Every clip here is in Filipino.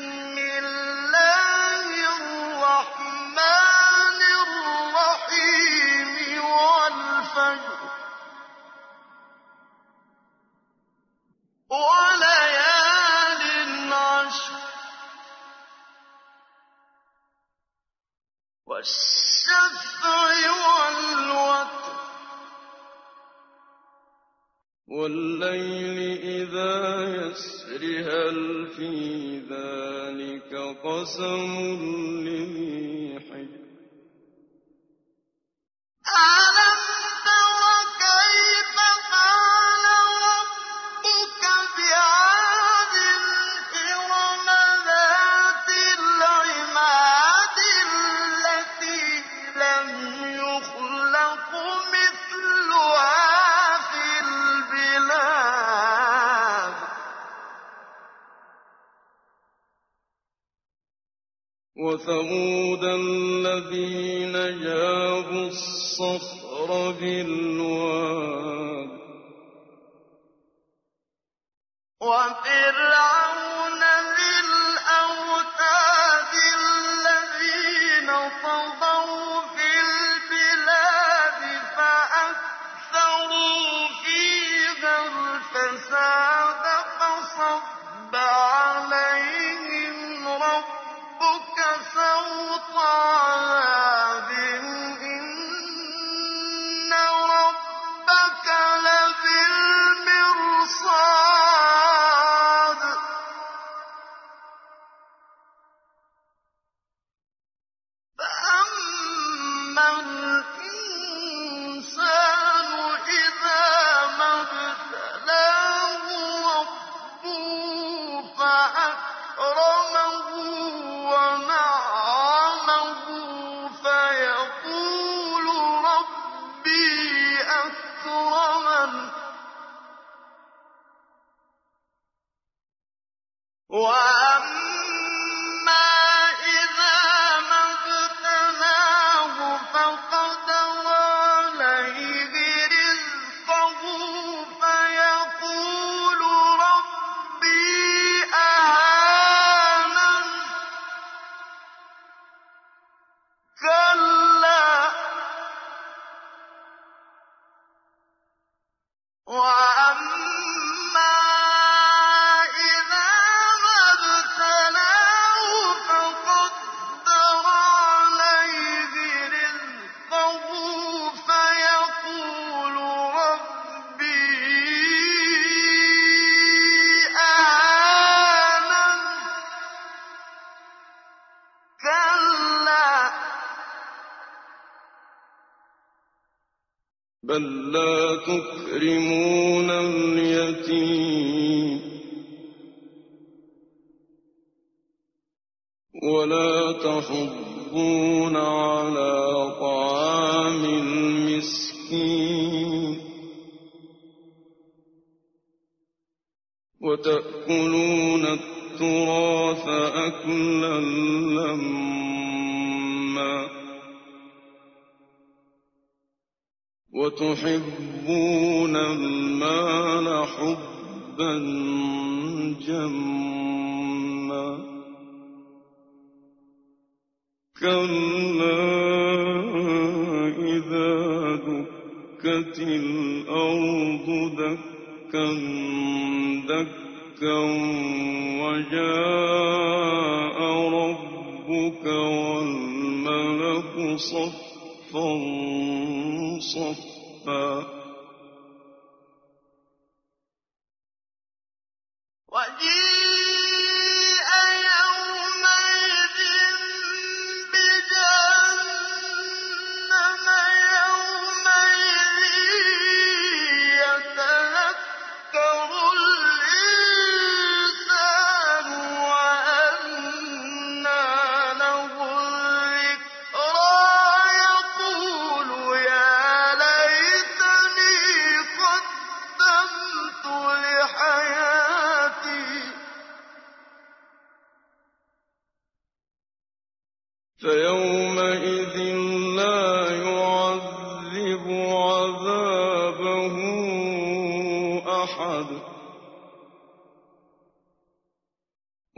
بسم وَاللَّيْلِ إِذَا يَسْرِ هَلْ فِي ذَٰلِكَ قَسَمٌ لِّذِي حِجْرٍ وَثَمُودَ الَّذِينَ جَابُوا الصَّخْرَ بِالْوَادِ. وَفِرْعَوْنَ سَوْطَ Why? بَل لَّا تُكْرِمُونَ الْيَتِيمَ وَلَا تَحُضُّونَ عَلَىٰ طَعَامِ الْمِسْكِينِ وَتَأْكُلُونَ التُّرَاثَ أَكْلًا لَّمًّا وَتُحِبُّونَ الْمَالَ حُبًّا جَمًّا. كَلَّا إِذَا دُكَّتِ الْأَرْضُ دَكًّا دَكًّا وَجَاءَ رَبُّكَ وَالْمَلَكُ صَفًّا صَفًّا. وَجِيءَ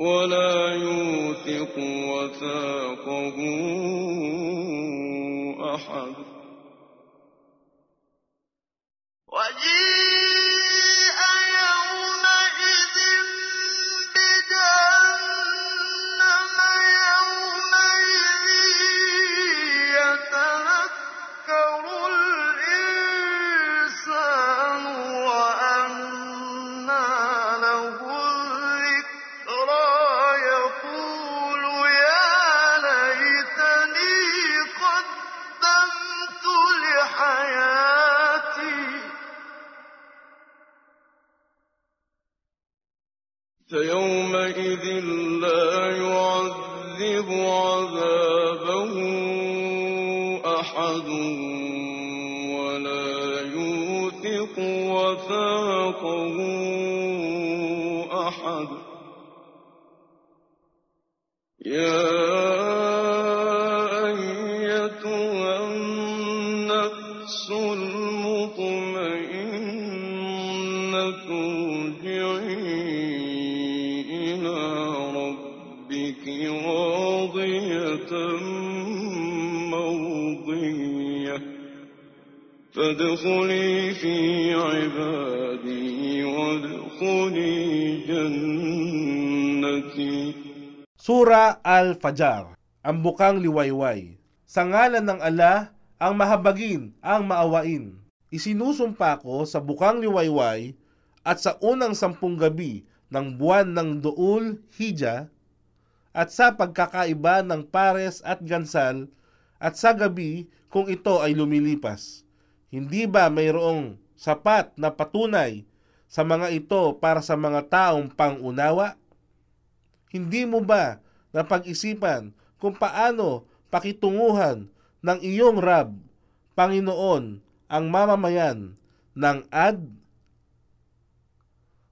ولا يوثق وثاقه فيومئذ لا يعذب عذابه أحد ولا يوثق وثاقه أحد. يا فادخلي في عبادي وادخلي جنتي Sura Al-Fajr, ang bukang liwayway. Sa ngalan ng ala, ang mahabagin, ang maawain. Isinusumpa ko sa bukang liwayway at sa unang sampung gabi ng buwan ng Duul Hija at sa pagkakaiba ng pares at gansal at sa gabi kung ito ay lumilipas. hindi ba mayroong sapat na patunay sa mga ito para sa mga taong pangunawa? Hindi mo ba napag-isipan kung paano pakitunguhan ng iyong Rab, Panginoon, ang mamamayan ng Ad?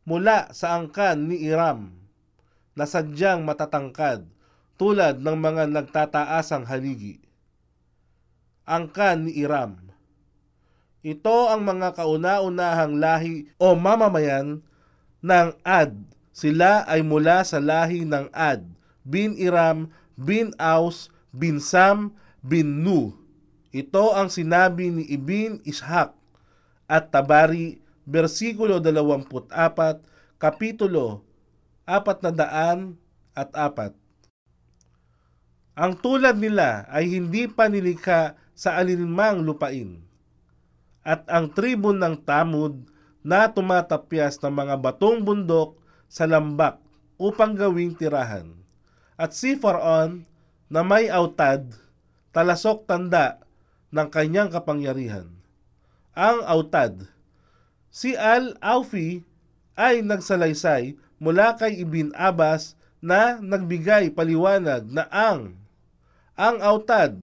Mula sa angkan ni Iram, na sadyang matatangkad tulad ng mga nagtataasang haligi. Angkan ni Iram. Ito ang mga kauna-unahang lahi o mamamayan ng Ad sila ay mula sa lahi ng Ad, bin Iram, bin Aus, bin Sam, bin Nu. Ito ang sinabi ni Ibn Ishak at Tabari, versikulo 24, kapitulo 400 at 4. Ang tulad nila ay hindi pa nilikha sa alinmang lupain. At ang tribun ng Tamud na tumatapyas ng mga batong bundok sa lambak upang gawing tirahan. At si Faraon na may autad, talasok tanda ng kanyang kapangyarihan. Ang autad, si Al-Aufi ay nagsalaysay mula kay Ibn Abbas na nagbigay paliwanag na ang ang autad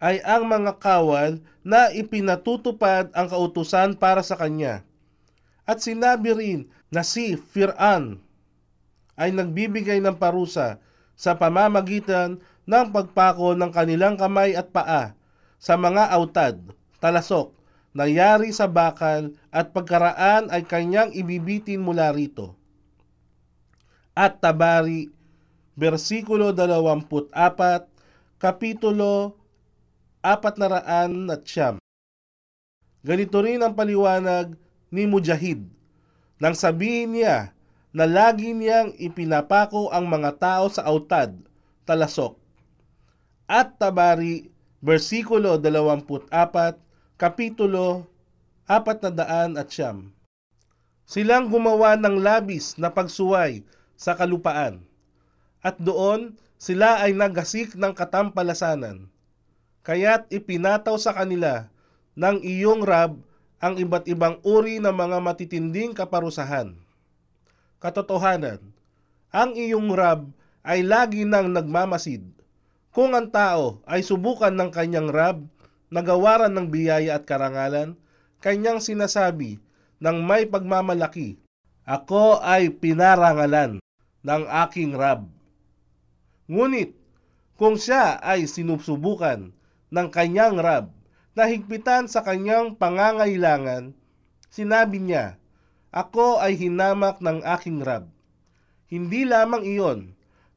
ay ang mga kawal na ipinatutupad ang kautusan para sa kanya. At sinabi rin na si Fir'an ay nagbibigay ng parusa sa pamamagitan ng pagpako ng kanilang kamay at paa sa mga autad, talasok, nangyari sa bakal at pagkaraan ay kanyang ibibitin mula rito. At Tabari, versikulo 24, kapitulo 400 at siyam. Ganito rin ang paliwanag ni Mujahid nang sabihin niya na lagi niyang ipinapako ang mga tao sa autad, talasok. At Tabari, versikulo 24, kapitulo 400 at siyam. Silang gumawa ng labis na pagsuway sa kalupaan, at doon sila ay nagasik ng katampalasanan. Kaya't ipinataw sa kanila ng iyong Rab ang iba't ibang uri ng mga matitinding kaparusahan. Katotohanan, ang iyong Rab ay lagi nang nagmamasid. Kung ang tao ay subukan ng kanyang Rab, nagawaran ng biyaya at karangalan, kanyang sinasabi ng may pagmamalaki, Ako ay pinarangalan ng aking Rab. Ngunit, kung siya ay sinusubukan ng kanyang Rab na higpitan sa kanyang pangangailangan, sinabi niya, Ako ay hinamak ng aking Rab. Hindi lamang iyon,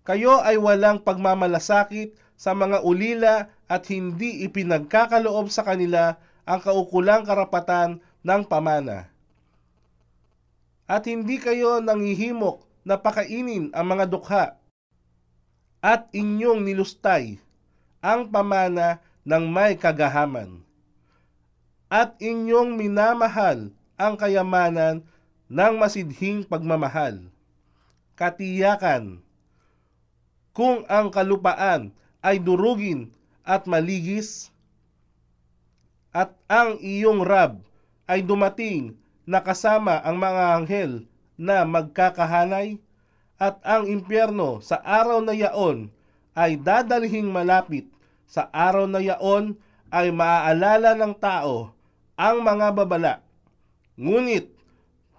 kayo ay walang pagmamalasakit sa mga ulila at hindi ipinagkakaloob sa kanila ang kaukulang karapatan ng pamana. At hindi kayo nangihimok na pakainin ang mga dukha at inyong nilustay ang pamana ng may kagahaman. At inyong minamahal ang kayamanan ng masidhing pagmamahal. Katiyakan, kung ang kalupaan ay durugin at maligis, at ang iyong rab ay dumating na kasama ang mga anghel na magkakahanay, at ang impyerno sa araw na yaon ay dadalhing malapit, sa araw na yaon ay maaalala ng tao ang mga babala. Ngunit,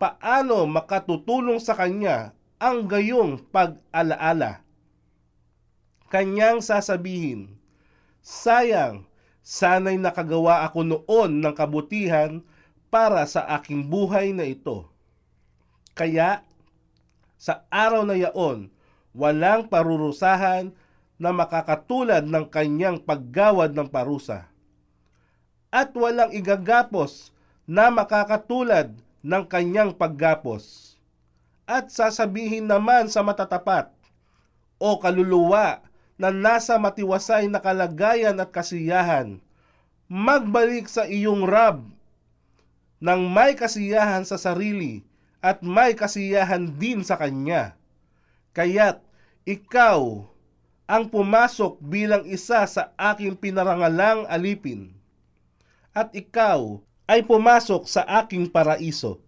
paano makatutulong sa kanya ang gayong pag-alaala? Kanyang sasabihin, Sayang, sana'y nakagawa ako noon ng kabutihan para sa aking buhay na ito. Kaya, sa araw na yaon, walang parurusahan na makakatulad ng kanyang paggawad ng parusa. At walang igagapos na makakatulad ng kanyang paggapos. At sasabihin naman sa matatapat, o kaluluwa na nasa matiwasay na kalagayan at kasiyahan, magbalik sa iyong Rab ng may kasiyahan sa sarili at may kasiyahan din sa Kanya. Kaya't ikaw ang pumasok bilang isa sa aking pinarangalang alipin. At ikaw ay pumasok sa aking paraiso.